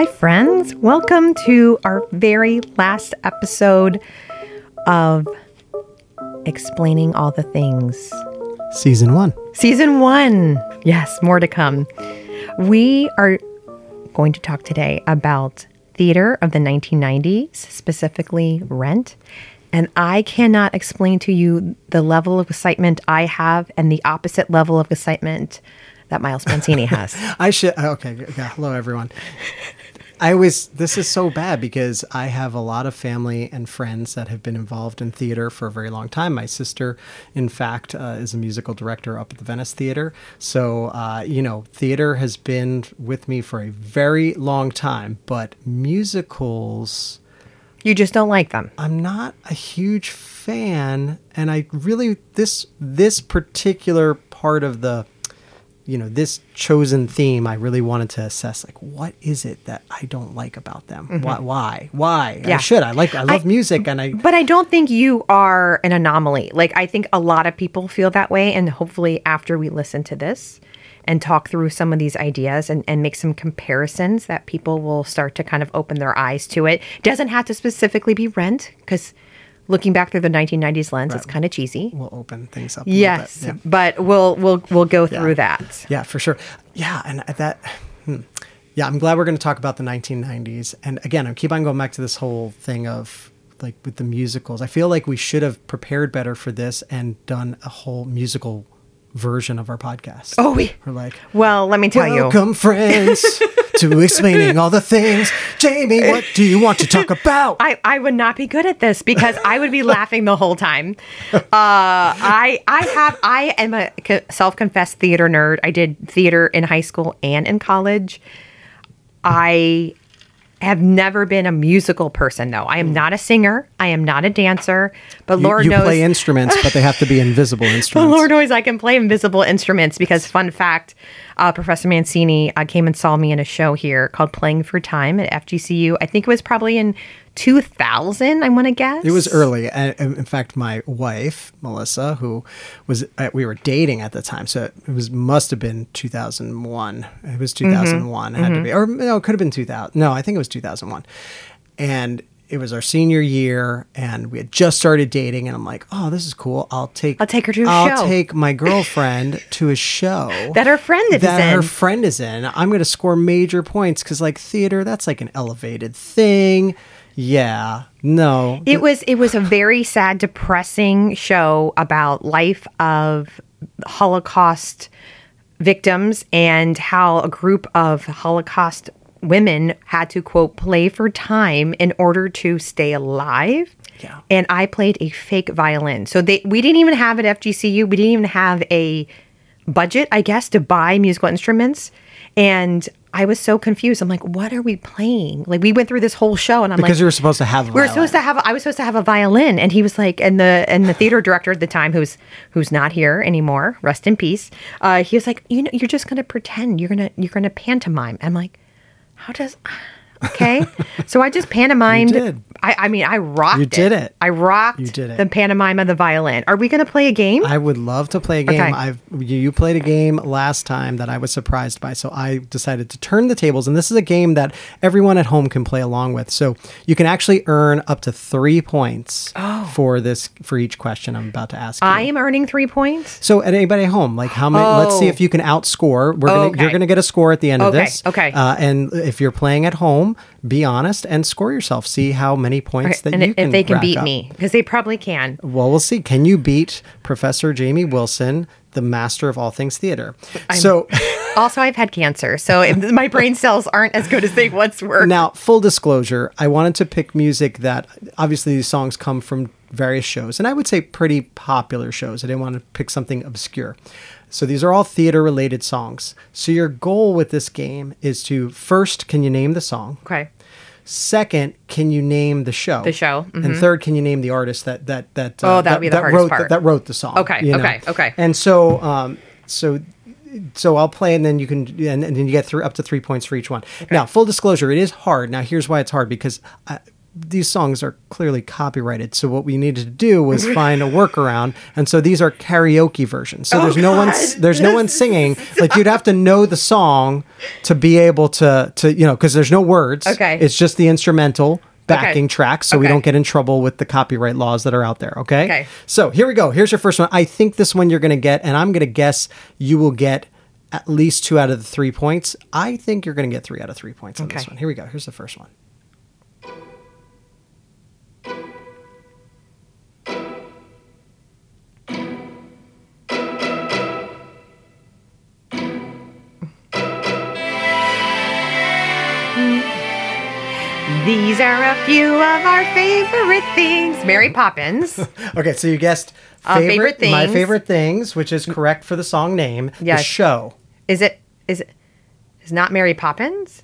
Hi, friends. Welcome to our very last episode of Explaining All the Things. Season one. Season one. Yes, more to come. We are going to talk today about theater of the 1990s, specifically Rent. And I cannot explain to you the level of excitement I have and the opposite level of excitement that Miles Mancini has. I should. Okay. Yeah. Hello, everyone. I always, this is so bad because I have a lot of family and friends that have been involved in theater for a very long time. My sister, in fact, uh, is a musical director up at the Venice Theater. So, uh, you know, theater has been with me for a very long time, but musicals, You just don't like them. I'm not a huge fan. And I really, this, this particular part of the, you know this chosen theme i really wanted to assess like what is it that i don't like about them why why why Mm-hmm. Yeah. i should i like i love I- music and i But I don't think you are an anomaly. Like, I think a lot of people feel that way. And hopefully, after we listen to this and talk through some of these ideas and, and make some comparisons, that people will start to kind of open their eyes to it. Doesn't have to specifically be rent, because looking back through the 1990s lens, it's kind of cheesy. We'll open things up a Yes, bit. yeah. but we'll we'll we'll go through that. yeah for sure yeah and that hmm. yeah i'm glad we're going to talk about the 1990s and again i keep on going back to this whole thing of like with the musicals i feel like we should have prepared better for this and done a whole musical version of our podcast Oh, we. we're like Well, let me tell you. Welcome, friends, to explaining all the things. Jamie, what do you want to talk about? I, I would not be good at this because I would be laughing the whole time. Uh, I I have I am a self confessed theater nerd. I did theater in high school and in college. I have never been a musical person though. I am hmm. not a singer. I am not a dancer. But You- Lord you knows play instruments, but they have to be invisible instruments. but instruments. Lord knows I can play invisible instruments because, fun fact, uh, Professor Mancini uh, came and saw me in a show here called Playing for Time at FGCU. I think it was probably in 2000, I want to guess. It was early. In fact, my wife, Melissa, who was uh, we were dating at the time, so it was must have been 2001. It was Mm-hmm. 2001. It had to be, or no, it could have been 2000. No, I think it was 2001. And it was our senior year, and we had just started dating. And I'm like, oh, this is cool. I'll take I'll take her to a I'll show." take my girlfriend to a show That her friend is that her friend is in. I'm going to score major points because like theater, that's like an elevated thing. Yeah, no, It was it was a very sad, depressing show about life of Holocaust victims and how a group of Holocaust women had to quote play for time in order to stay alive. Yeah. And I played a fake violin. So they we didn't even have at FGCU, we didn't even have a budget, I guess, to buy musical instruments. And I was so confused. I'm like, what are we playing? Like we went through this whole show and I'm like, because like you were supposed to have. we were supposed to have. I was supposed to have a violin, and he was like, and the and the theater director at the time, who's who's not here anymore, rest in peace. Uh, he was like, you know, you're just gonna pretend. You're gonna you're gonna pantomime. I'm like, how does? Okay, so I just pantomimed. You did. I, I mean, I rocked. You did it. I rocked. You did it. The pantomime of the violin. Are we gonna play a game? I would love to play a game. Okay. I've you, you played a game last time that I was surprised by, so I decided to turn the tables. And this is a game that everyone at home can play along with. So you can actually earn up to three points for this for each question I'm about to ask you. Oh. I am earning three points. so at anybody at home, like how many? Let's see Oh. if you can outscore. We're gonna Okay. you're gonna get a score at the end of Okay, this. okay. Uh, and if you're playing at home, be honest and score yourself. See how many points that and you if can they can beat up. me, because they probably can. Well, we'll see. Can you beat Professor Jamie Wilson, the master of all things theater? so Also, I've had cancer, so my brain cells aren't as good as they once were. now, full disclosure, I wanted to pick music that obviously these songs come from various shows, and I would say pretty popular shows. I didn't want to pick something obscure. So these are all theater related songs. So your goal with this game is to first, can you name the song? Okay. Second, can you name the show? The show, And third, can you name the artist that that that Oh, uh, that be the hardest wrote part. that wrote the song? Okay, you know? okay, okay. And so, um, so so I'll play and then you can and, and then you get through up to three points for each one. Now, full disclosure, it is hard. Now, here's why it's hard because. I, these songs are clearly copyrighted. So what we needed to do was find a workaround, and so these are karaoke versions. So there's oh, no one Oh, God. there's no one singing. Like you'd have to know the song to be able to to you know because there's no words. Okay. it's just the instrumental backing Okay. track, so we don't get in trouble with the copyright laws that are out there. Okay. Okay. So here we go. Here's your first one. I think this one you're going to get, and I'm going to guess you will get at least two out of the three points. I think you're going to get three out of three points on this Okay. one. Here we go. Here's the first one. These are a few of our favorite things. Mary Poppins. Okay, so you guessed Uh, favorite my favorite things, which is correct for the song name. The Yes. show. Is it? Is it? Is not Mary Poppins?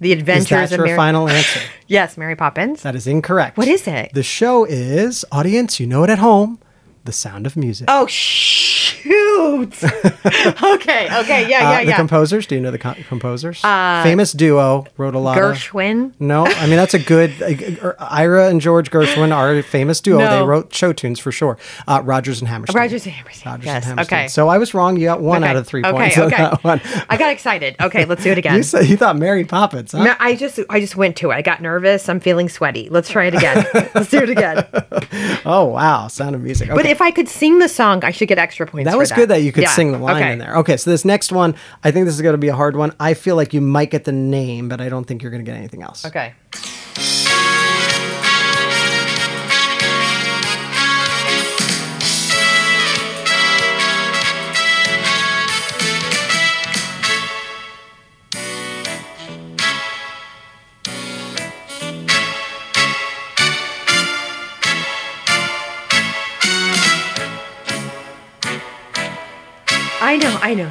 The Adventures of your Mary. final answer? yes, Mary Poppins. That is incorrect. What is it? The show is audience. You know it at home. The Sound of Music. Oh shoot! okay, okay, yeah, Uh, yeah, the yeah. composers. Do you know the co- composers? Famous duo wrote a lot of. Gershwin. No, I mean that's a good. Uh, Ira and George Gershwin are a famous duo. They wrote show tunes for sure. Uh, Rodgers and Hammerstein. Rodgers and Hammerstein. Rodgers Yes, and Hammerstein. okay. So I was wrong. You got one Okay, out of three okay, points on that one. I got excited. Okay, let's do it again. You said you thought Mary Poppins, huh? No, I just I just went to it. I got nervous. I'm feeling sweaty. Let's try it again. Let's do it again. Oh wow, Sound of Music. But if I could sing the song, I should get extra points. that for was good that you could Yeah, sing the line okay. in there. Okay, so this next one, I think this is going to be a hard one. I feel like you might get the name, but I don't think you're going to get anything else. Okay. I know.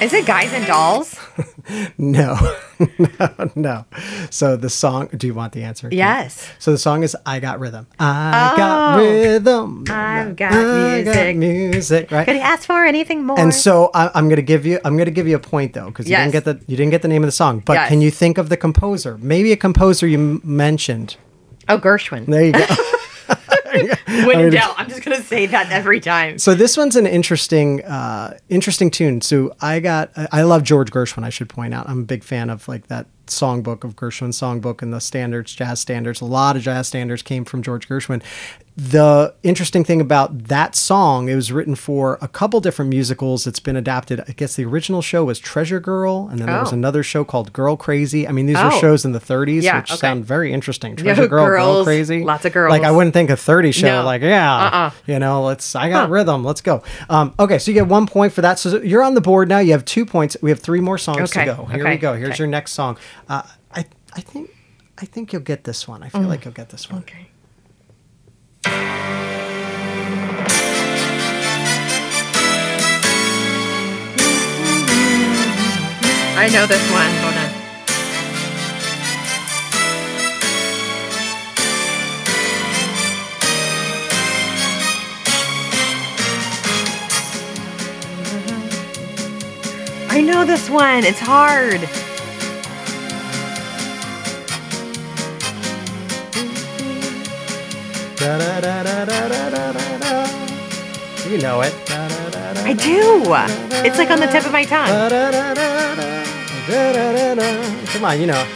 Is it Guys and Dolls? No, no, no. So the song. Do you want the answer? Yes. So the song is "I Got Rhythm." I got Oh. rhythm. I've got I got music. music. Right. Could he ask for anything more? And so I, I'm gonna give you I'm gonna give you a point though because you didn't get the you didn't get the name of the song. But Yes. can you think of the composer? Maybe a composer you m- mentioned. Oh, Gershwin. There you go. When in doubt, I'm just gonna say that every time. so this one's an interesting uh, interesting tune. So I got I I love George Gershwin. I should point out I'm a big fan of like that songbook of Gershwin songbook and the standards jazz standards. A lot of jazz standards came from George Gershwin. The interesting thing about that song, it was written for a couple different musicals. It's been adapted. I guess the original show was Treasure Girl, and then there was Oh. another show called Girl Crazy. I mean, these were Oh. shows in the 30s, Yeah, which okay. sound very interesting. Treasure Girl, Girl girls, Crazy, lots of girls. Like I wouldn't think a 30 show. No. Like yeah, Uh-uh. you know, let's. I got Huh. rhythm. Let's go. Um, okay, so you get one point for that. So you're on the board now. You have two points. We have three more songs Okay, to go. Here okay, we go. Here's your next song. Uh, I I think I think you'll get this one. I feel like you'll get this one. Mm. Okay. I know this one. Hold on. I know this one. It's hard. You know it. I do. It's like on the tip of my tongue. Come on, you know.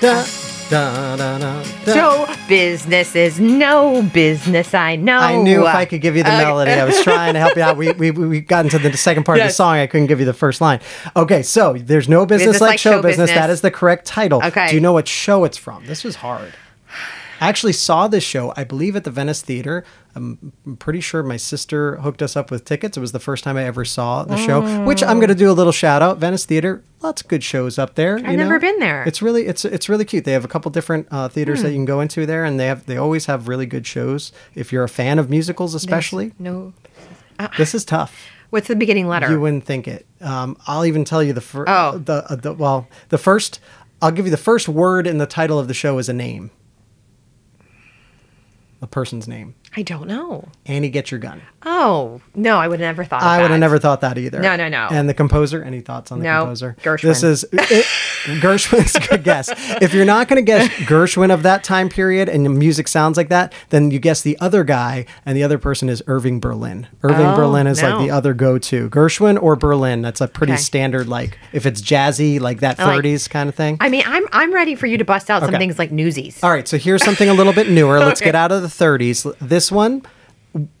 Da, da, da, da, da. Show business is no business. I know. I knew if I could give you the uh, melody, I was trying to help you out. We, we, we got into the second part of the Yes. song. I couldn't give you the first line. Okay, so there's no business, like, show, business. That is the correct title. Okay. Do you know what show it's from? This was hard. I actually saw this show, I believe, at the Venice Theater. I'm pretty sure my sister hooked us up with tickets. It was the first time I ever saw the show, which I'm going to do a little shout out. Venice Theater, lots of good shows up there. I've never been there. It's really it's it's really cute. They have a couple different uh, theaters Hmm. that you can go into there, and they have they always have really good shows. If you're a fan of musicals, especially, No. this is tough. What's the beginning letter? You wouldn't think it. Um, I'll even tell you the first. Oh. The, uh, the well, the first. I'll give you the first word in the title of the show is a name. A person's name. I don't know. Annie, get your gun. Oh no, I would have never thought. I would have never thought that either. No, no, no. And the composer, any thoughts on the No, composer? Gershwin. This is it, Gershwin's good guess. If you're not going to guess Gershwin of that time period and the music sounds like that, then you guess the other guy, and the other person is Irving Berlin. Irving Oh, Berlin is no. like the other go-to. Gershwin or Berlin. That's a pretty Okay. standard, like if it's jazzy, like that like- 30s kind of thing. I mean, I'm I'm ready for you to bust out some things like Newsies. All right, so here's something a little bit newer. Let's Okay. get out of the 30s. This one,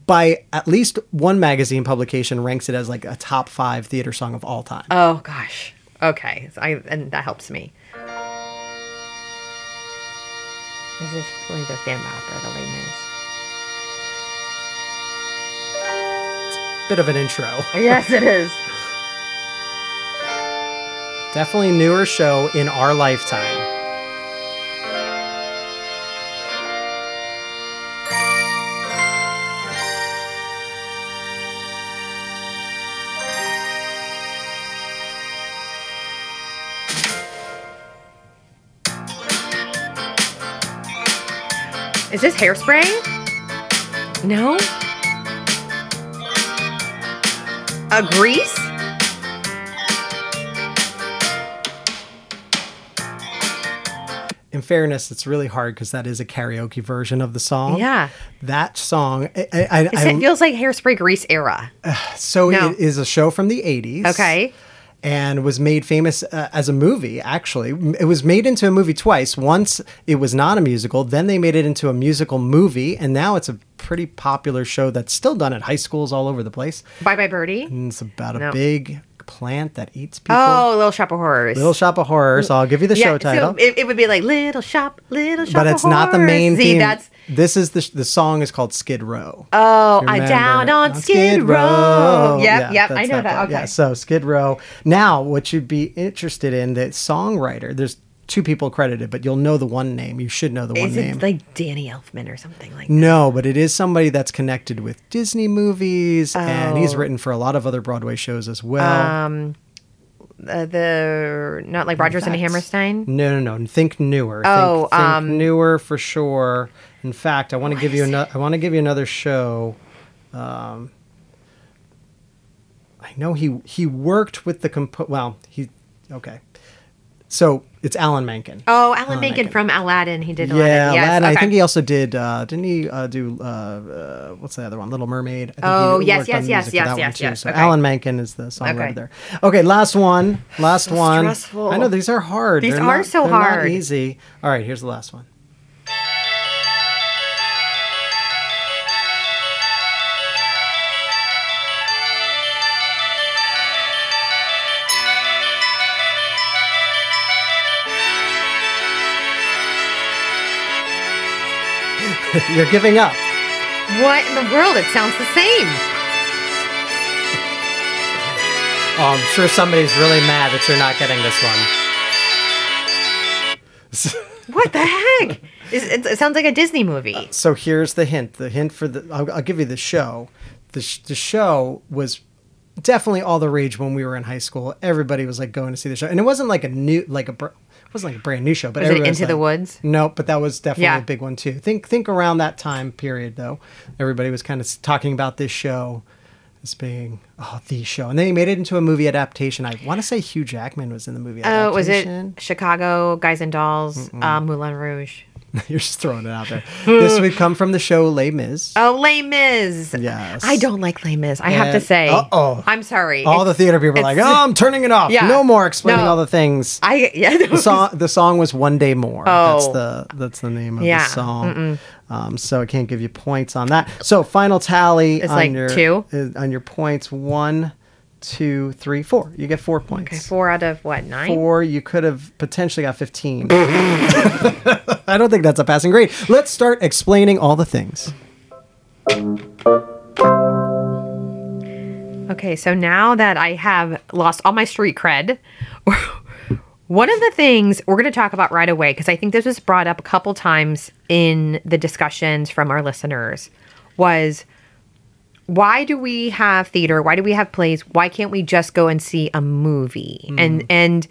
by at least one magazine publication, ranks it as like a top five theater song of all time. Oh gosh. Okay. So I and that helps me. This is really the Phantom Opera, the Les Mis. Bit of an intro. Yes, it is. Definitely newer show in our lifetime. Is this hairspray? No. A grease? In fairness, it's really hard because that is a karaoke version of the song. Yeah. That song, I, I, I, It feels like hairspray grease era. so No. it is a show from the 80s. Okay. And was made famous uh, as a movie, actually. It was made into a movie twice. Once it was not a musical, then they made it into a musical movie, and now it's a pretty popular show that's still done at high schools all over the place. Bye bye birdie. And it's about a big plant that eats people. Oh, Little Shop of Horrors. Little Shop of Horrors. I'll give you the yeah, show title. So it, it would be like Little Shop, Little Shop. but it's not the main. See, theme. that's this is the the song is called Skid Row. oh, I'm down it. on Skid Row. Yep, yep, I know that. part. Okay. Yeah, so Skid Row. Now, what you'd be interested in, the songwriter, there's two people credited, but you'll know the one name. You should know the one Is name. it like Danny Elfman or something like that? no, but it is somebody that's connected with Disney movies, and he's Oh. written for a lot of other Broadway shows as well. Um, uh, the not like Rodgers and Hammerstein. No, no, no. Think newer. Oh, think, think um, newer for sure. In fact, I want to give you another. I want to give you another show. Um, I know he he worked with the comp. Well, he okay. So it's Alan Menken. Oh, Alan Alan Menken Menken. from Aladdin. He did yeah, Aladdin. Yes, Aladdin. I think he also did. Uh, didn't he uh, do? Uh, uh, what's the other one? Little Mermaid. I think he Oh, yes, yes, yes, yes, yes, yes. So Okay. Alan Menken is the songwriter Okay. there. Okay, last one. Last one. stressful. I know these are hard. These They're are not- so they're not hard. easy. All right, here's the last one. You're giving up. What in the world? It sounds the same. Oh, I'm sure somebody's really mad that you're not getting this one. What the heck? It, it sounds like a Disney movie. Uh, so here's the hint. The hint for the I'll, I'll give you the show. The sh- the show was definitely all the rage when we were in high school. Everybody was like going to see the show, and it wasn't like a new like a it wasn't like a brand new show. But Was it Into the like- Woods? No, but that was definitely Yeah. a big one too. Think think around that time period though. Everybody was kind of talking about this show as being oh the show, and then he made it into a movie adaptation. I want to say Hugh Jackman was in the movie. Oh, was it. Chicago Guys and Dolls, uh, Moulin Rouge? You're just throwing it out there. this would come from the show Les Mis. Oh, Les Mis. Yes. I don't like Les Mis. I have to say. uh-oh. I'm sorry. all the theater people are like, "Oh, I'm turning it off. Yeah. No more explaining No. all the things." I yeah. The song, the song was "One Day More." Oh. That's Oh. the that's the name of Yeah. the song. Um, so I can't give you points on that. So final tally It's on like your two? uh, on your points: one, two, three, four. You get four points. Okay, four out of what nine? Four. You could have potentially got fifteen. I don't think that's a passing grade. Let's start explaining all the things. Okay, so now that I have lost all my street cred, one of the things we're going to talk about right away, because I think this was brought up a couple times in the discussions from our listeners, was why do we have theater? Why do we have plays? Why can't we just go and see a movie? And and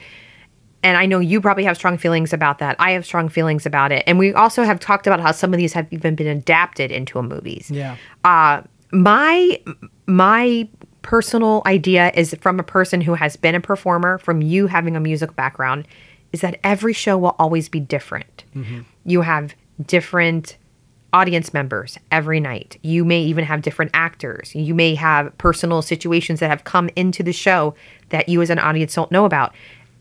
and I know you probably have strong feelings about that. I have strong feelings about it. And we also have talked about how some of these have even been adapted into movies. Yeah. Uh, my my personal idea is from a person who has been a performer, from you having a music background, is that every show will always be different. You have different audience members every night. You may even have different actors. You may have personal situations that have come into the show that you as an audience don't know about.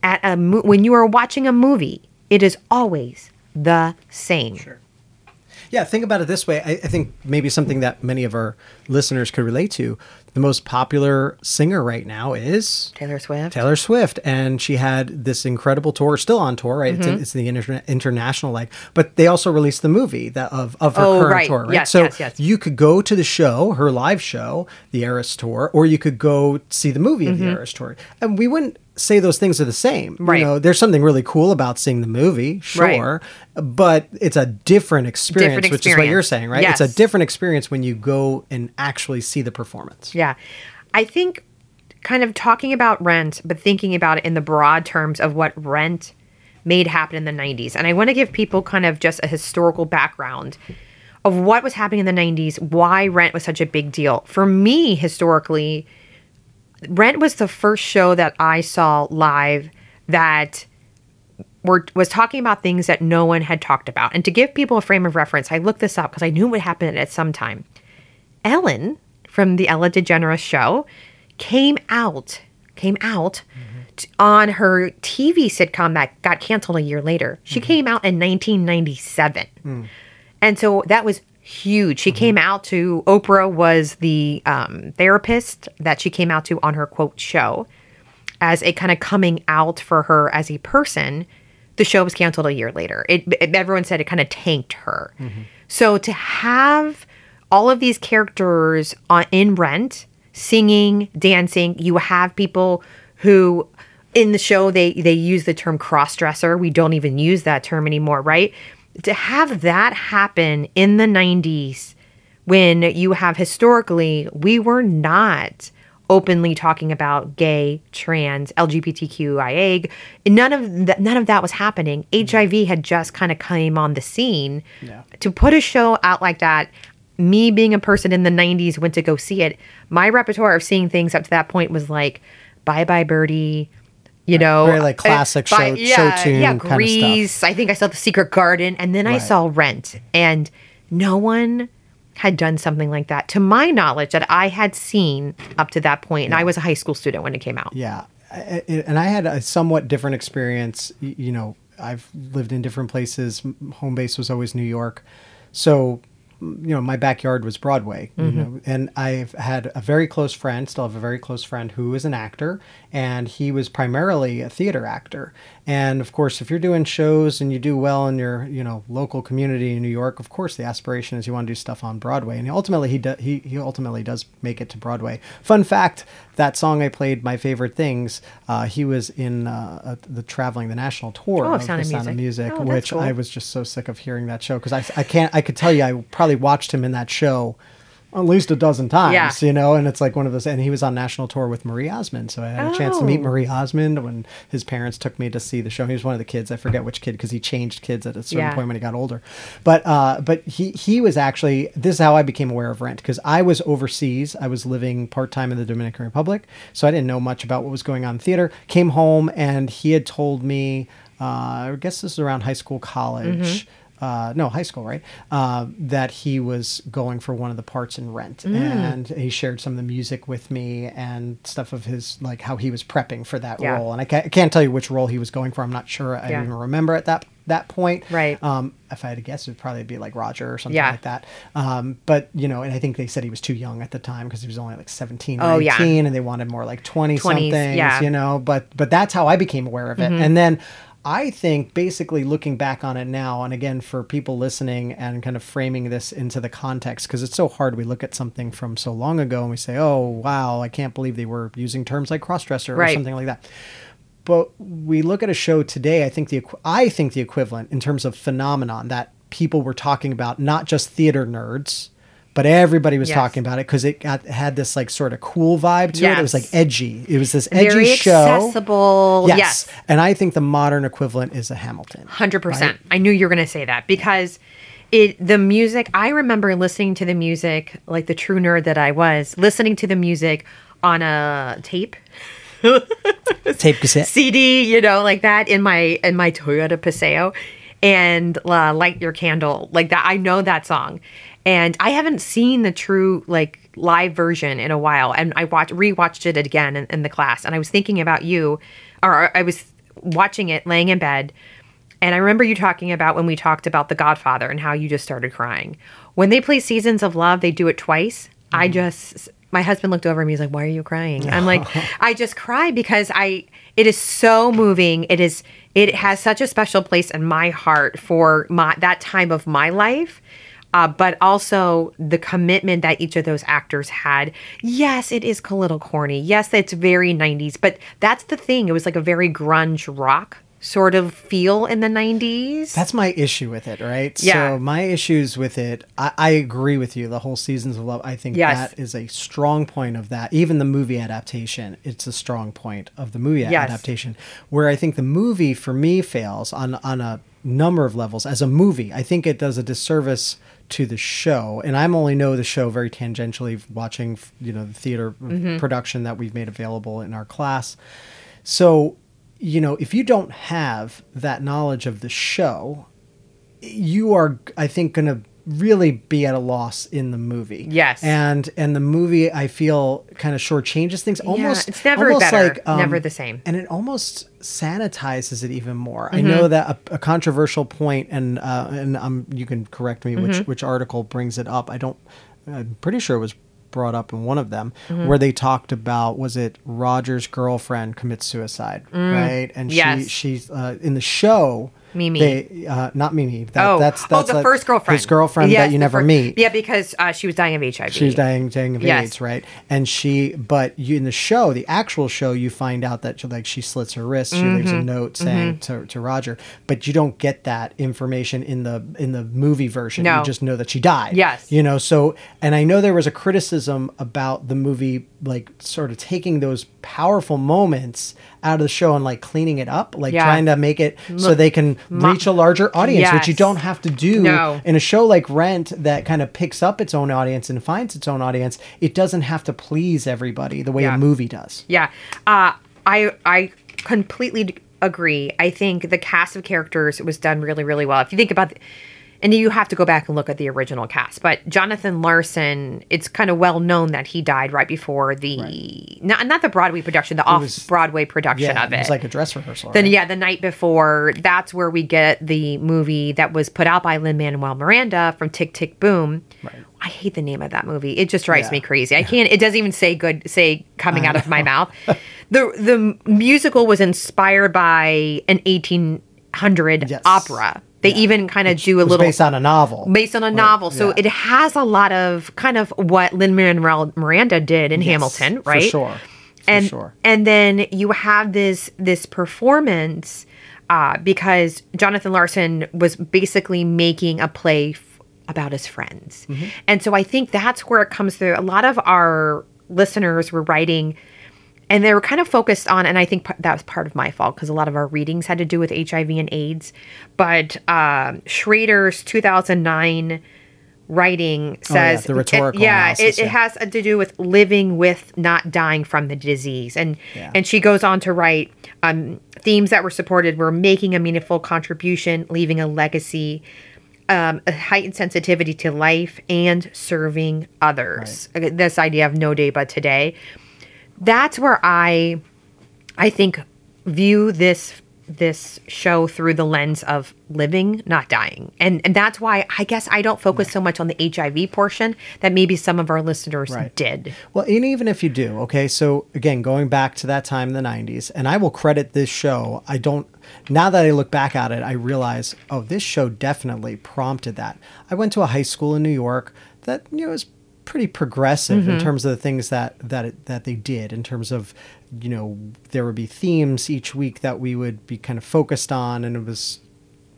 At a mo- when you are watching a movie, it is always the same. Yeah, think about it this way. I, I think maybe something that many of our listeners could relate to. The most popular singer right now is Taylor Swift. Taylor Swift, and she had this incredible tour, still on tour, right? Mm-hmm. It's, in, it's the inter- international leg, but they also released the movie that of of her Oh, current right. tour, right? Yes, so yes, yes. you could go to the show, her live show, the Eras tour, or you could go see the movie of the Eras tour, and we wouldn't say those things are the same. Right. You know, there's something really cool about seeing the movie, Right. sure, but it's a different experience, Different which is what you're saying, right? It's a different experience when you go and actually see the performance. Yeah. I think kind of talking about rent, but thinking about it in the broad terms of what rent made happen in the 90s. And I want to give people kind of just a historical background of what was happening in the 90s, why rent was such a big deal. For me, historically, Rent was the first show that I saw live that were was talking about things that no one had talked about. And to give people a frame of reference, I looked this up because I knew it would happen at some time. Ellen from the Ellen DeGeneres show came out came out mm-hmm. t- on her TV sitcom that got canceled a year later. She mm-hmm. came out in 1997. Hmm. And so that was huge. She came out to Oprah was the um, therapist that she came out to on her quote show as a kind of coming out for her as a person. The show was canceled a year later. It, it- everyone said it kind of tanked her. So to have all of these characters on, in Rent singing, dancing, you have people who in the show they they use the term cross dresser. We don't even use that term anymore, right? To have that happen in the 90s when you have historically we were not openly talking about gay, trans, LGBTQIA. None of that none of that was happening. HIV had just kind of came on the scene. Yeah. To put a show out like that, me being a person in the 90s went to go see it. My repertoire of seeing things up to that point was like Bye Bye Birdie, you know, Very, like, uh, classic Bye- show- yeah, show tune yeah. Grease. I think I saw The Secret Garden, and then I saw Rent, and no one had done something like that to my knowledge that I had seen up to that point, and I was a high school student when it came out. Yeah, and I had a somewhat different experience. You know, I've lived in different places. Home base was always New York, so you know my backyard was Broadway. You know, and I've had a very close friend, still have a very close friend who is an actor, and he was primarily a theater actor. And of course, if you're doing shows and you do well in your you know local community in New York, of course the aspiration is you want to do stuff on Broadway. And ultimately he do, he he ultimately does make it to Broadway. Fun fact: that song I played, my favorite things, uh, he was in uh, the traveling the national tour Oh, of Sound the of Sound of Music. Music, Oh, which cool. I was just so sick of hearing that show because I I can't I could tell you I probably watched him in that show. At least a dozen times, Yeah. you know, and it's like one of those. And he was on national tour with Marie Osmond, so I had a chance to meet Oh. Marie Osmond when his parents took me to see the show. He was one of the kids. I forget which kid because he changed kids at a certain Yeah. point when he got older. But uh, but he he was actually this is how I became aware of Rent because I was overseas. I was living part time in the Dominican Republic, so I didn't know much about what was going on in theater. Came home and he had told me. Uh, I guess this is around high school, college. Uh, no, high school, right? Uh, that he was going for one of the parts in Rent, and he shared some of the music with me and stuff of his like how he was prepping for that Yeah. role. And I can't, I can't tell you which role he was going for. I'm not sure. I Yeah. even remember at that that point. Right. Um, if I had to guess, it would probably be like Roger or something Yeah. like that. Um, but you know, and I think they said he was too young at the time because he was only like 17 or Oh, yeah. 18, and they wanted more like 20 20s, something. yeah. Mm-hmm. You know, but but that's how I became aware of it. And then I think basically looking back on it now, and again for people listening and kind of framing this into the context, because it's so hard. We look at something from so long ago and we say, "Oh, wow, I can't believe they were using terms like crossdresser or something like that." but we look at a show today i think the i think the equivalent in terms of phenomenon that people were talking about not just theater nerds but everybody was Yes. talking about it because it got had this like sort of cool vibe to it. It was like edgy. It was this edgy Very show. accessible. Yes. yes. and I think the modern equivalent is a Hamilton. Hundred percent. Right? I knew you were going to say that because it the music. I remember listening to the music like the true nerd that I was, listening to the music on a tape Tape cassette. CD, you know, like that in my in my Toyota Paseo, and uh, light your candle like that. I know that song, and I haven't seen the true like live version in a while. And I watched rewatched it again in, in the class, and I was thinking about you, or I was watching it laying in bed. And I remember you talking about when we talked about The Godfather and how you just started crying. When they play Seasons of Love, they do it twice. I mm-hmm. just, my husband looked over at me. He's like, "Why are you crying?" I'm like, "I just cry because I. It is so moving. It is. It has such a special place in my heart for my that time of my life." Uh, but also the commitment that each of those actors had. Yes, it is a little corny. Yes, it's very 90s, but that's the thing. It was like a very grunge rock sort of feel in the 90s. That's my issue with it, right? Yeah. So my issues with it, I, I agree with you. The whole seasons of love, I think Yes. that is a strong point of that. Even the movie adaptation, it's a strong point of the movie Yes. adaptation. Where I think the movie for me fails on on a number of levels. As a movie, I think it does a disservice to the show, and I'm only know the show very tangentially, watching you know the theater Mm-hmm. production that we've made available in our class. So, you know, if you don't have that knowledge of the show, you are, I think, going to really be at a loss in the movie. Yes. And and the movie, I feel, kind of shortchanges things. Almost, it's never almost better, like um, never the same. And it almost sanitizes it even more. Mm-hmm. I know that a, a controversial point, and uh, and um, you can correct me Mm-hmm. which which article brings it up. I don't. I'm pretty sure it was brought up in one of them Mm-hmm. where they talked about was it Roger's girlfriend commits suicide, right? And Mm. Yes. she she's uh, in the show. Mimi. They, uh, not Mimi. That, oh, that's oh, the like first girlfriend. His girlfriend Yes, that you never meet. Yeah, because uh, she was dying of HIV. She's dying, dying of Yes. AIDS, right? And she, but you in the show, the actual show, you find out that she, like she slits her wrist. She leaves Mm-hmm. a note saying to, to Roger, but you don't get that information in the in the movie version. No. You just know that she died. Yes. you know. So, and I know there was a criticism about the movie, like sort of taking those powerful moments out of the show and like cleaning it up, like Yeah. trying to make it so they can reach a larger audience, which you don't have to do No. in a show like Rent that kind of picks up its own audience and finds its own audience, it doesn't have to please everybody the way Yeah. a movie does. Yeah. Uh, I I completely agree. I think the cast of characters was done really, really well. If you think about, the, and you have to go back and look at the original cast, but Jonathan Larson, it's kind of well known that he died right before the not not the Broadway production, the off Broadway production Yeah, of it. it's like a dress rehearsal. Then right? yeah, the night before, that's where we get the movie that was put out by Lin Manuel Miranda from Tick Tick Boom. I hate the name of that movie. It just drives Yeah. me crazy. I can't. It doesn't even say good. Say coming out of my mouth. the The musical was inspired by an eighteen hundred Yes. opera. They Yeah. even kind of do a little based on a novel. based on a novel. So yeah. it has a lot of kind of what Lin Manuel Miranda did in Yes, Hamilton, right? for right? sure. For and sure. and then you have this this performance uh, because Jonathan Larson was basically making a play f- about his friends, Mm-hmm. and so I think that's where it comes through. A lot of our listeners were writing. And they were kind of focused on, and I think that was part of my fault because a lot of our readings had to do with HIV and AIDS. But um Schrader's 2009 writing says, Oh, the rhetorical yeah, analysis, it, it has to do with living with not dying from the disease. And Yeah. and she goes on to write um, themes that were supported were making a meaningful contribution leaving a legacy um, a heightened sensitivity to life and serving others. Uh, this idea of no day but today that's where i i think view this this show through the lens of living not dying and and that's why i guess i don't focus so much on the hiv portion that maybe some of our listeners Right. did Well, and even if you do, okay, so again, going back to that time in the 90s, and I will credit this show. I don't, now that I look back at it, I realize, oh, this show definitely prompted that. I went to a high school in New York that, you know, was pretty progressive in terms of the things that, that, it, that they did, in terms of, you know, there would be themes each week that we would be kind of focused on, and it was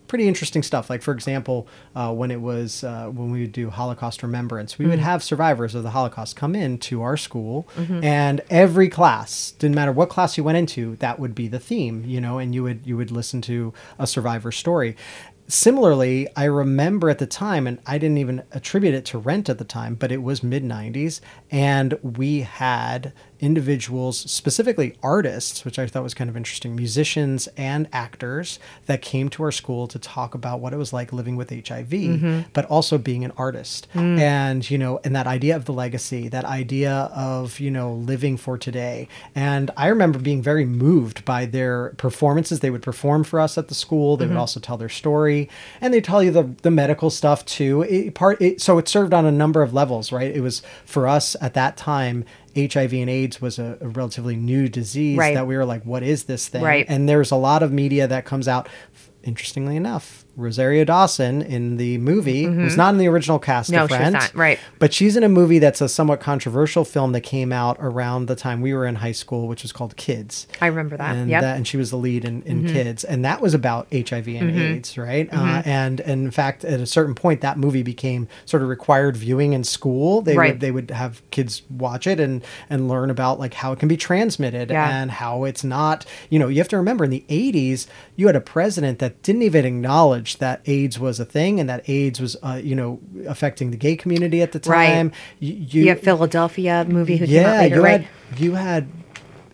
pretty interesting stuff. Like for example, uh, when it was uh, when we would do Holocaust remembrance, we would have survivors of the Holocaust come in to our school, and every class didn't matter what class you went into, that would be the theme, you know, and you would you would listen to a survivor story. Similarly, I remember at the time, and I didn't even attribute it to rent at the time, but it was mid 90s, and we had individuals, specifically artists, which I thought was kind of interesting, musicians and actors that came to our school to talk about what it was like living with HIV, mm-hmm. but also being an artist. Mm. And, you know, and that idea of the legacy, that idea of, you know, living for today. And I remember being very moved by their performances. They would perform for us at the school, they would mm-hmm. also tell their story, and they tell you the, the medical stuff too. It, part, it, so it served on a number of levels, right? It was for us at that time. HIV and AIDS was a, a relatively new disease Right. that we were like, what is this thing? Right. And there's a lot of media that comes out. Interestingly enough, Rosario Dawson in the movie was not in the original cast Mm-hmm. No, of she's Friends, not, right. But she's in a movie that's a somewhat controversial film that came out around the time we were in high school, which was called Kids. I remember that. And Yep. that, and she was the lead in, in Mm-hmm. Kids, and that was about HIV and AIDS, right? Uh, and, and in fact, at a certain point, that movie became sort of required viewing in school. They Right. would they would have kids watch it and and learn about like how it can be transmitted Yeah. and how it's not. You know, you have to remember in the '80s, you had a president that didn't even acknowledge that AIDS was a thing and that AIDS was, uh, you know, affecting the gay community at the Right. time. You, you, You have Philadelphia movie who came out yeah, later, you right? had you had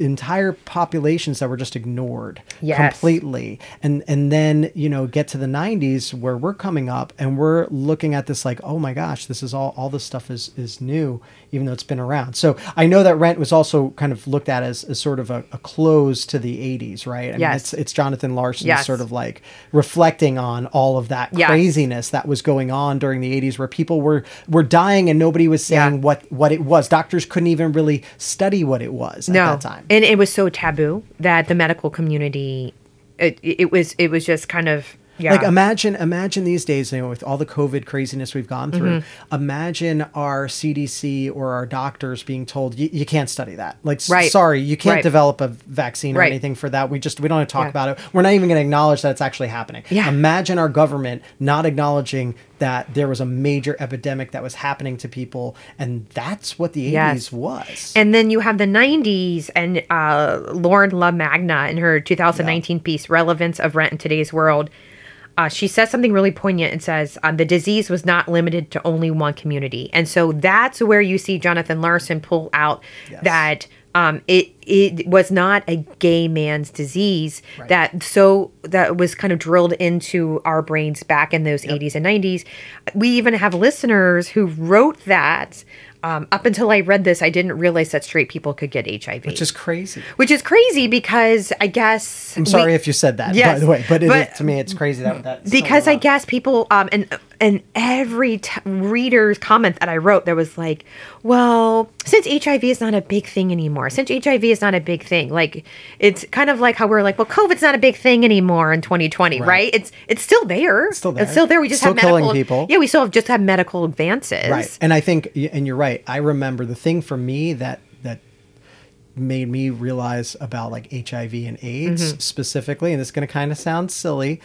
entire populations that were just ignored Yes. completely and and then you know get to the 90s where we're coming up and we're looking at this like oh my gosh this is all all this stuff is is new even though it's been around so i know that rent was also kind of looked at as, as sort of a, a close to the 80s right I mean, Yes. it's, it's jonathan larson Yes. sort of like reflecting on all of that Yes. craziness that was going on during the 80s where people were were dying and nobody was saying Yeah. what what it was doctors couldn't even really study what it was at that time And it was so taboo that the medical community, it, it was it was just kind of yeah. Like imagine imagine these days, you know, with all the COVID craziness we've gone through, Mm-hmm. imagine our CDC or our doctors being told you, can't study that. Like Right. sorry, you can't Right. develop a vaccine or Right. anything for that. We just we don't want to talk Yeah. about it. We're not even going to acknowledge that it's actually happening. Yeah. Imagine our government not acknowledging that there was a major epidemic that was happening to people and that's what the 80s Yes. was. And then you have the 90s and uh, Lauren LaMagna in her 2019 piece, Relevance of Rent in Today's World. Uh, she says something really poignant and says um, the disease was not limited to only one community. And so that's where you see Jonathan Larson pull out Yes. that um, it it was not a gay man's disease Right. that so that was kind of drilled into our brains back in those 80s and 90s. We even have listeners who wrote that. Um, up until I read this, I didn't realize that straight people could get HIV, which is crazy. which is crazy because I guess I'm sorry if you said that, by the way, but, it, but- to me, it's crazy that that because I guess people um and and every t- reader's comment that I wrote there was like, well, since HIV is not a big thing anymore, since HIV is not a big thing, like it's kind of like how we're like, well, COVID's not a big thing anymore in 2020, right? It's it's still there, it's still there. it's still there. We just Still have killing medical people. Yeah, we still have just have medical advances, right and i think and you're right i remember the thing for me that made me realize about like hiv and aids Mm-hmm. specifically and it's going to kind of sound silly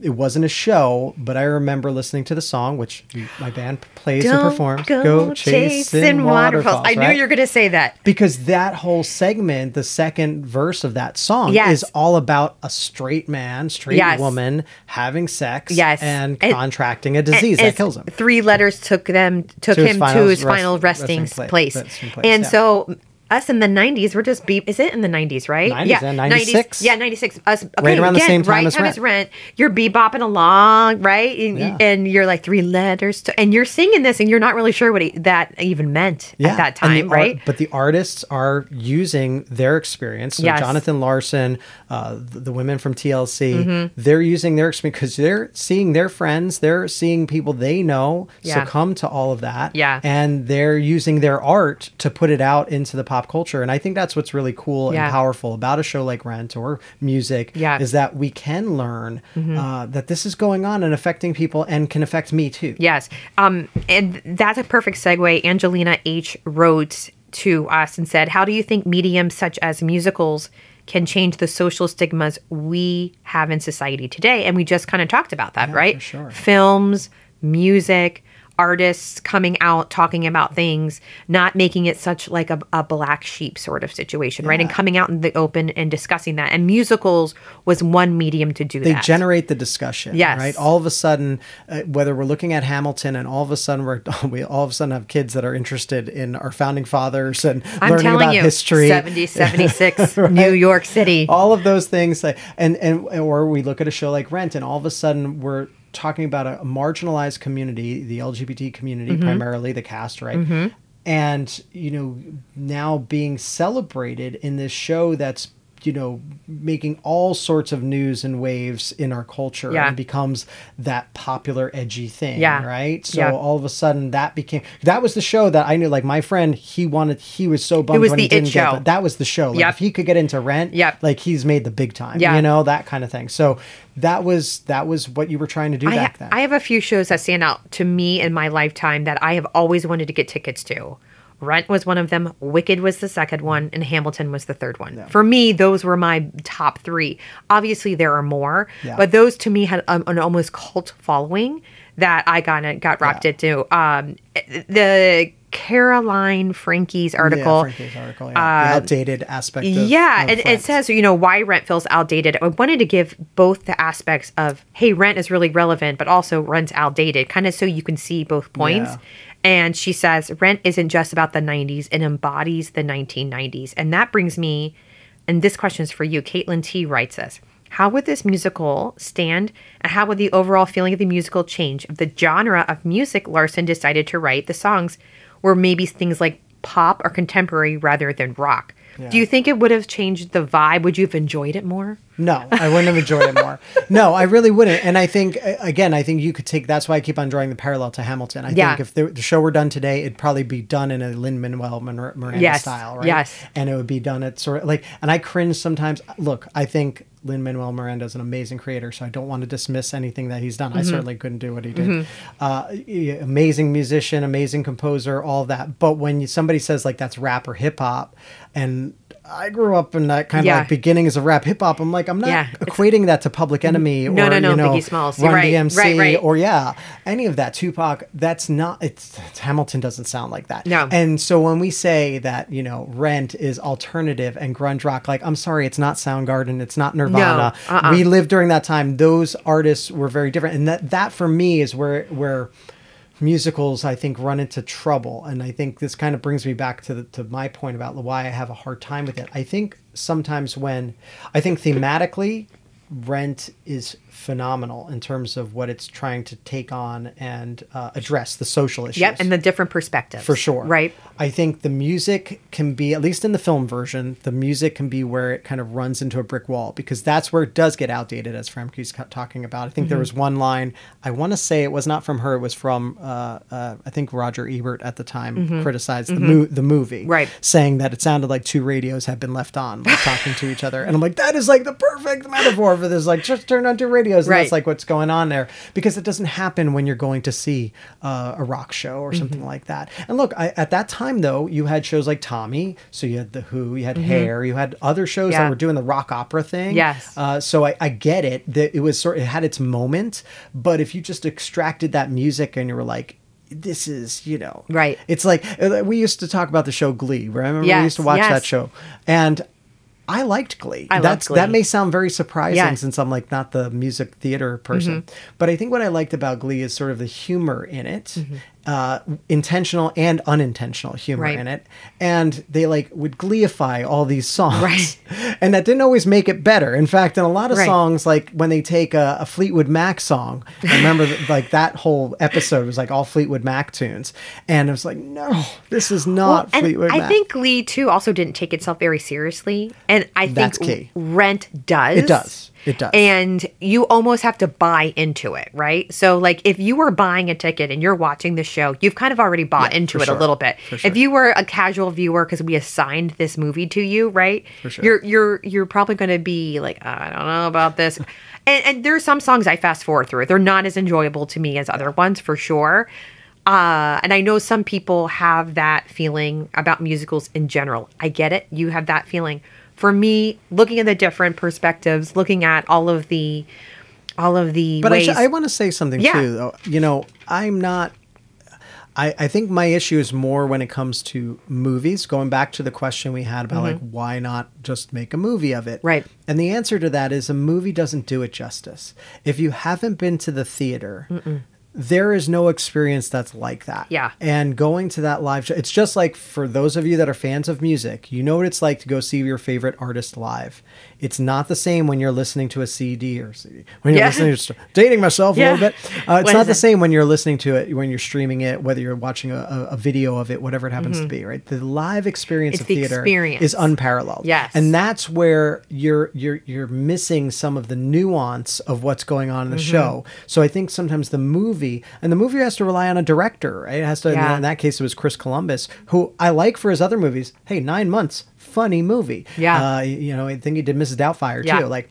it wasn't a show but i remember listening to the song which my band plays and Don't performs go, chasing waterfalls. I knew right? you were going to say that. because that whole segment, the second verse of that song, Yes. is all about a straight man, straight Yes. woman having sex, Yes. and, And- contracting a disease And that kills him. Three letters took them took To his him final to his rest- final resting, resting pla- place. resting place, and yeah. so us in the 90s, we're just be is it in the 90s, right? 90s, yeah, yeah, 96. Yeah, 96. Us okay, Right around the again, same time right as time Rent. as rent. You're bebopping along, right? And, Yeah. and you're like three letters to, and you're singing this and you're not really sure what it, that even meant at that the time, art- right? but the artists are using their experience. So Yes. Jonathan Larson, uh, the, the women from TLC, Mm-hmm. they're using their experience because they're seeing their friends, they're seeing people they know Yeah. succumb to all of that. Yeah. And they're using their art to put it out into the pop culture. And I think that's what's really cool Yeah. and powerful about a show like Rent or music Yeah. Mm-hmm. is that we can learn uh, that this is going on and affecting people and can affect me too. Yes. Um, and that's a perfect segue. Angelina H. wrote to us and said, How do you think mediums such as musicals can change the social stigmas we have in society today. And we just kind of talked about that, right? sure. Films, music, artists coming out talking about things, not making it such like a, a black sheep sort of situation, right? And coming out in the open and discussing that. And musicals was one medium to do they that. generate the discussion Yes. right all of a sudden uh, whether we're looking at hamilton and all of a sudden we're we all of a sudden have kids that are interested in our founding fathers and I'm learning telling about you, history 70, 76, New York City. all of those things like, and and or we look at a show like rent and all of a sudden we're talking about a, marginalized community the lgbt community Mm-hmm. primarily the cast right and you know now being celebrated in this show that's you know making all sorts of news and waves in our culture Yeah. and becomes that popular edgy thing Yeah. right so Yeah. all of a sudden that became that was the show that i knew like my friend he wanted he was so bummed when he didn't get show. but that was the show like Yep. if he could get into rent Yep. like he's made the big time Yeah. you know that kind of thing so that was that was what you were trying to do I, back ha- then I have a few shows that stand out to me in my lifetime that I have always wanted to get tickets to. Rent was one of them, Wicked was the second one, and Hamilton was the third one. For me, those were my top three. Obviously, there are more, Yeah. but those to me had um, an almost cult following that I got got wrapped Yeah. into. Um, the Caroline Frankie's article. yeah, Frankie's article yeah. the uh, outdated aspect of, Yeah, of and it says, you know, why rent feels outdated. I wanted to give both the aspects of, hey, rent is really relevant, but also rent's outdated, kind of so you can see both points. Yeah. And she says, rent isn't just about the 90s, it embodies the 1990s. And that brings me, and this question is for you. Caitlin T writes us. How would this musical stand, and how would the overall feeling of the musical change if the genre of music Larson decided to write the songs were maybe things like pop or contemporary rather than rock? Do you think it would have changed the vibe? Would you have enjoyed it more? No, I wouldn't have enjoyed it more. No, I really wouldn't. And I think again, I think you could take. That's why I keep on drawing the parallel to Hamilton. I Yeah. think if the, the show were done today, it'd probably be done in a Lin Manuel Miranda Yes, style, right? yes. And it would be done at sort of like. And I cringe sometimes. Look, I think Lin Manuel Miranda is an amazing creator, so I don't want to dismiss anything that he's done. I certainly couldn't do what he did. Uh, amazing musician, amazing composer, all that. But when you, somebody says like that's rap or hip hop, and I grew up in that kind of like beginnings of rap hip hop. I'm like, I'm not Yeah, equating that to Public Enemy No, or no, no, you know, Biggie Smalls. Run Right, DMC right, right. or yeah, any of that. Tupac. That's not. It's, it's Hamilton doesn't sound like that. No. And so when we say that you know Rent is alternative and grunge rock, like I'm sorry, it's not Soundgarden, it's not Nirvana. No, uh-uh. We lived during that time. Those artists were very different, and that that for me is where where musicals I think run into trouble and I think this kind of brings me back to the, to my point about why I have a hard time with it. I think sometimes when I think thematically Rent is phenomenal in terms of what it's trying to take on and uh, address the social issues. Yep, and the different perspectives. For sure. Right. I think the music can be, at least in the film version, the music can be where it kind of runs into a brick wall because that's where it does get outdated, as Fremke's ca- talking about. I think Mm-hmm. there was one line, I want to say it was not from her, it was from, uh, uh, I think Roger Ebert at the time criticized the, mo- the movie. Mm-hmm. Right. Saying that it sounded like two radios had been left on, like talking to each other. And I'm like, that is like the perfect metaphor for this. Like, just turn on two radios. And Right. that's like what's going on there because it doesn't happen when you're going to see uh, a rock show or something Mm-hmm. like that. And look, I, at that time though, you had shows like Tommy, so you had the Who, you had Hair, you had other shows Mm-hmm. Yeah. that were doing the rock opera thing. Yes. Uh, so I, I get it that it was sort, of it had its moment, but if you just extracted that music and you were like. This is, you know, Right. It's like uh, we used to talk about the show Glee. Remember we used to watch yes. that show, and I liked Glee. I That's that Glee. may sound very surprising Yeah. since I'm like not the music theater person. Mm-hmm. But I think what I liked about Glee is sort of the humor in it, Mm-hmm. Uh, intentional and unintentional humor Right. in it, and they like would gleeify all these songs, Right. and that didn't always make it better. In fact, in a lot of Right. songs, like when they take a, a Fleetwood Mac song, I remember that, like that whole episode was like all Fleetwood Mac tunes, and it was like, no, this is not Fleetwood. and Fleetwood I Mac. think Glee too also didn't take itself very seriously, and I think That's key. Rent does. It does. It does. And you almost have to buy into it, right? So, like, if you were buying a ticket and you're watching the show, you've kind of already bought Yeah, into it sure. a little bit. Sure. If you were a casual viewer because we assigned this movie to you, right? For sure. You're you're you're probably going to be like, I don't know about this. and and there's some songs I fast forward through. They're not as enjoyable to me as other ones for sure. Uh, and I know some people have that feeling about musicals in general. I get it. You have that feeling. For me, looking at the different perspectives, looking at all of the, all of the But I, sh- I want to say something Yeah. too. Though. You know, I'm not. I, I think my issue is more when it comes to movies. Going back to the question we had about like why not just make a movie of it, Mm-hmm. Right. And the answer to that is a movie doesn't do it justice. If you haven't been to the theater. There is no experience that's like that. Yeah. And going to that live show, it's just like for those of you that are fans of music, you know what it's like to go see your favorite artist live. It's not the same when you're listening to a CD or CD. When you're Yeah. listening to dating myself a little bit. Uh, it's What not the it? same when you're listening to it, when you're streaming it, whether you're watching a, a, video of it, whatever it happens to be, right? The live experience Mm-hmm. It's of the theater experience. is unparalleled. Yes. And that's where you're you're you're missing some of the nuance of what's going on in Mm-hmm. the show. So I think sometimes the movie and the movie has to rely on a director, right? It has to Yeah. in that case it was Chris Columbus, who I like for his other movies. Hey, nine months, funny movie. Yeah. Uh, you know, I think he did Mrs. Doubtfire Yeah. too. Like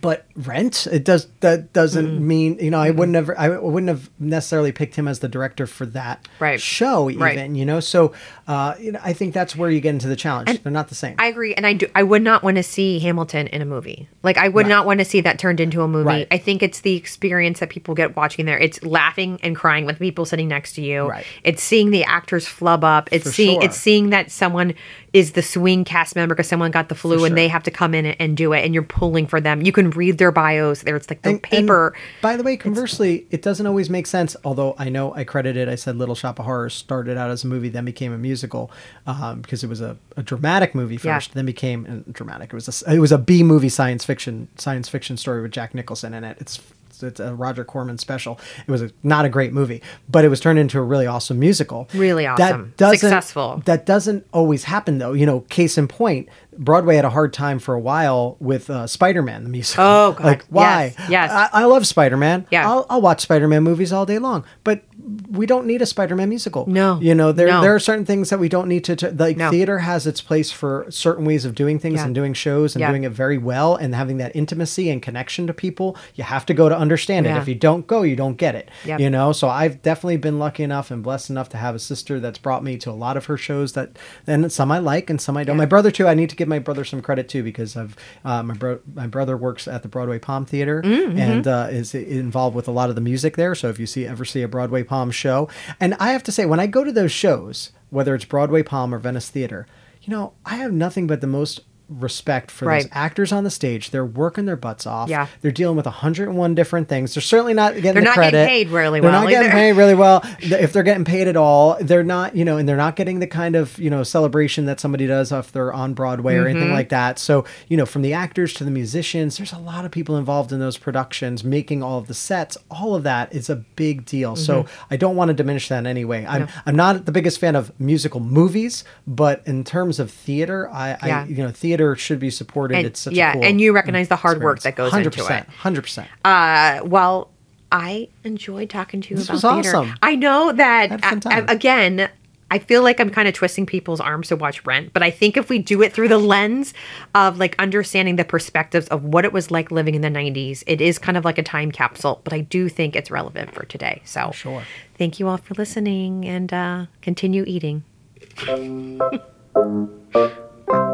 but rent it does that doesn't Mm-hmm. mean you know i wouldn't have i wouldn't have necessarily picked him as the director for that Right. show even Right. you know so uh you know i think that's where you get into the challenge they're not the same I agree, and I do. I would not want to see Hamilton in a movie. Like I would Right. not want to see that turned into a movie. I think it's the experience that people get watching there. It's laughing and crying with people sitting next to you. Right. It's seeing the actors flub up. It's For seeing sure. it's seeing that someone is the swing cast member because someone got the flu sure. and they have to come in and, and do it, and you're pulling for them. You can read their bios there. It's like the paper. by the way, conversely, it doesn't always make sense. Although I know I credited, I said Little Shop of Horrors started out as a movie, then became a musical um, because it was a, a dramatic movie Yeah. first, then became uh, dramatic. It was a it was a B movie science fiction science fiction story with Jack Nicholson in it. It's it's a Roger Corman special. It was a, not a great movie, but it was turned into a really awesome musical. Really awesome. That doesn't, Successful. That doesn't always happen though. You know, case in point, Broadway had a hard time for a while with uh, Spider-Man the musical. Oh, God. Like why? Yes, yes. I, I love Spider Man. Yeah. I'll, I'll watch Spider Man movies all day long, but we don't need a Spider Man musical. No. you know there No. there are certain things that we don't need to. to like No. theater has its place for certain ways of doing things Yeah. and doing shows and Yeah. doing it very well and having that intimacy and connection to people. You have to go to understand Yeah. it. If you don't go, you don't get it. Yep. You know. So I've definitely been lucky enough and blessed enough to have a sister that's brought me to a lot of her shows that and some I like and some I don't. My brother too. I need to give my brother some credit too because I've uh, my bro- my brother works at the Broadway Palm Theater Mm-hmm. and uh, is involved with a lot of the music there. So if you see ever see a Broadway Palm show, and I have to say when I go to those shows, whether it's Broadway Palm or Venice Theater, you know I have nothing but the most respect for those Right. actors on the stage. They're working their butts off. Yeah. They're dealing with 101 different things. They're certainly not getting They're the not getting paid really they're well not getting either. paid really well. If they're getting paid at all, they're not, you know, and they're not getting the kind of, you know, celebration that somebody does if they're on Broadway or Mm-hmm. anything like that. So, you know, from the actors to the musicians, there's a lot of people involved in those productions, making all of the sets. All of that is a big deal. So Mm-hmm. I don't want to diminish that in any way. I'm I'm not the biggest fan of musical movies, but in terms of theater, I, Yeah. I you know, theater should be supported. And, it's such yeah, a cool and you recognize the hard work that goes Hundred into it. percent, hundred percent. Uh, well, I enjoyed talking to you This about was theater. awesome. I know that Had a fun I- I- again. I feel like I'm kind of twisting people's arms to watch Rent, but I think if we do it through the lens of like understanding the perspectives of what it was like living in the 90s, it is kind of like a time capsule, but I do think it's relevant for today. So, sure. thank you all for listening and uh, continue eating.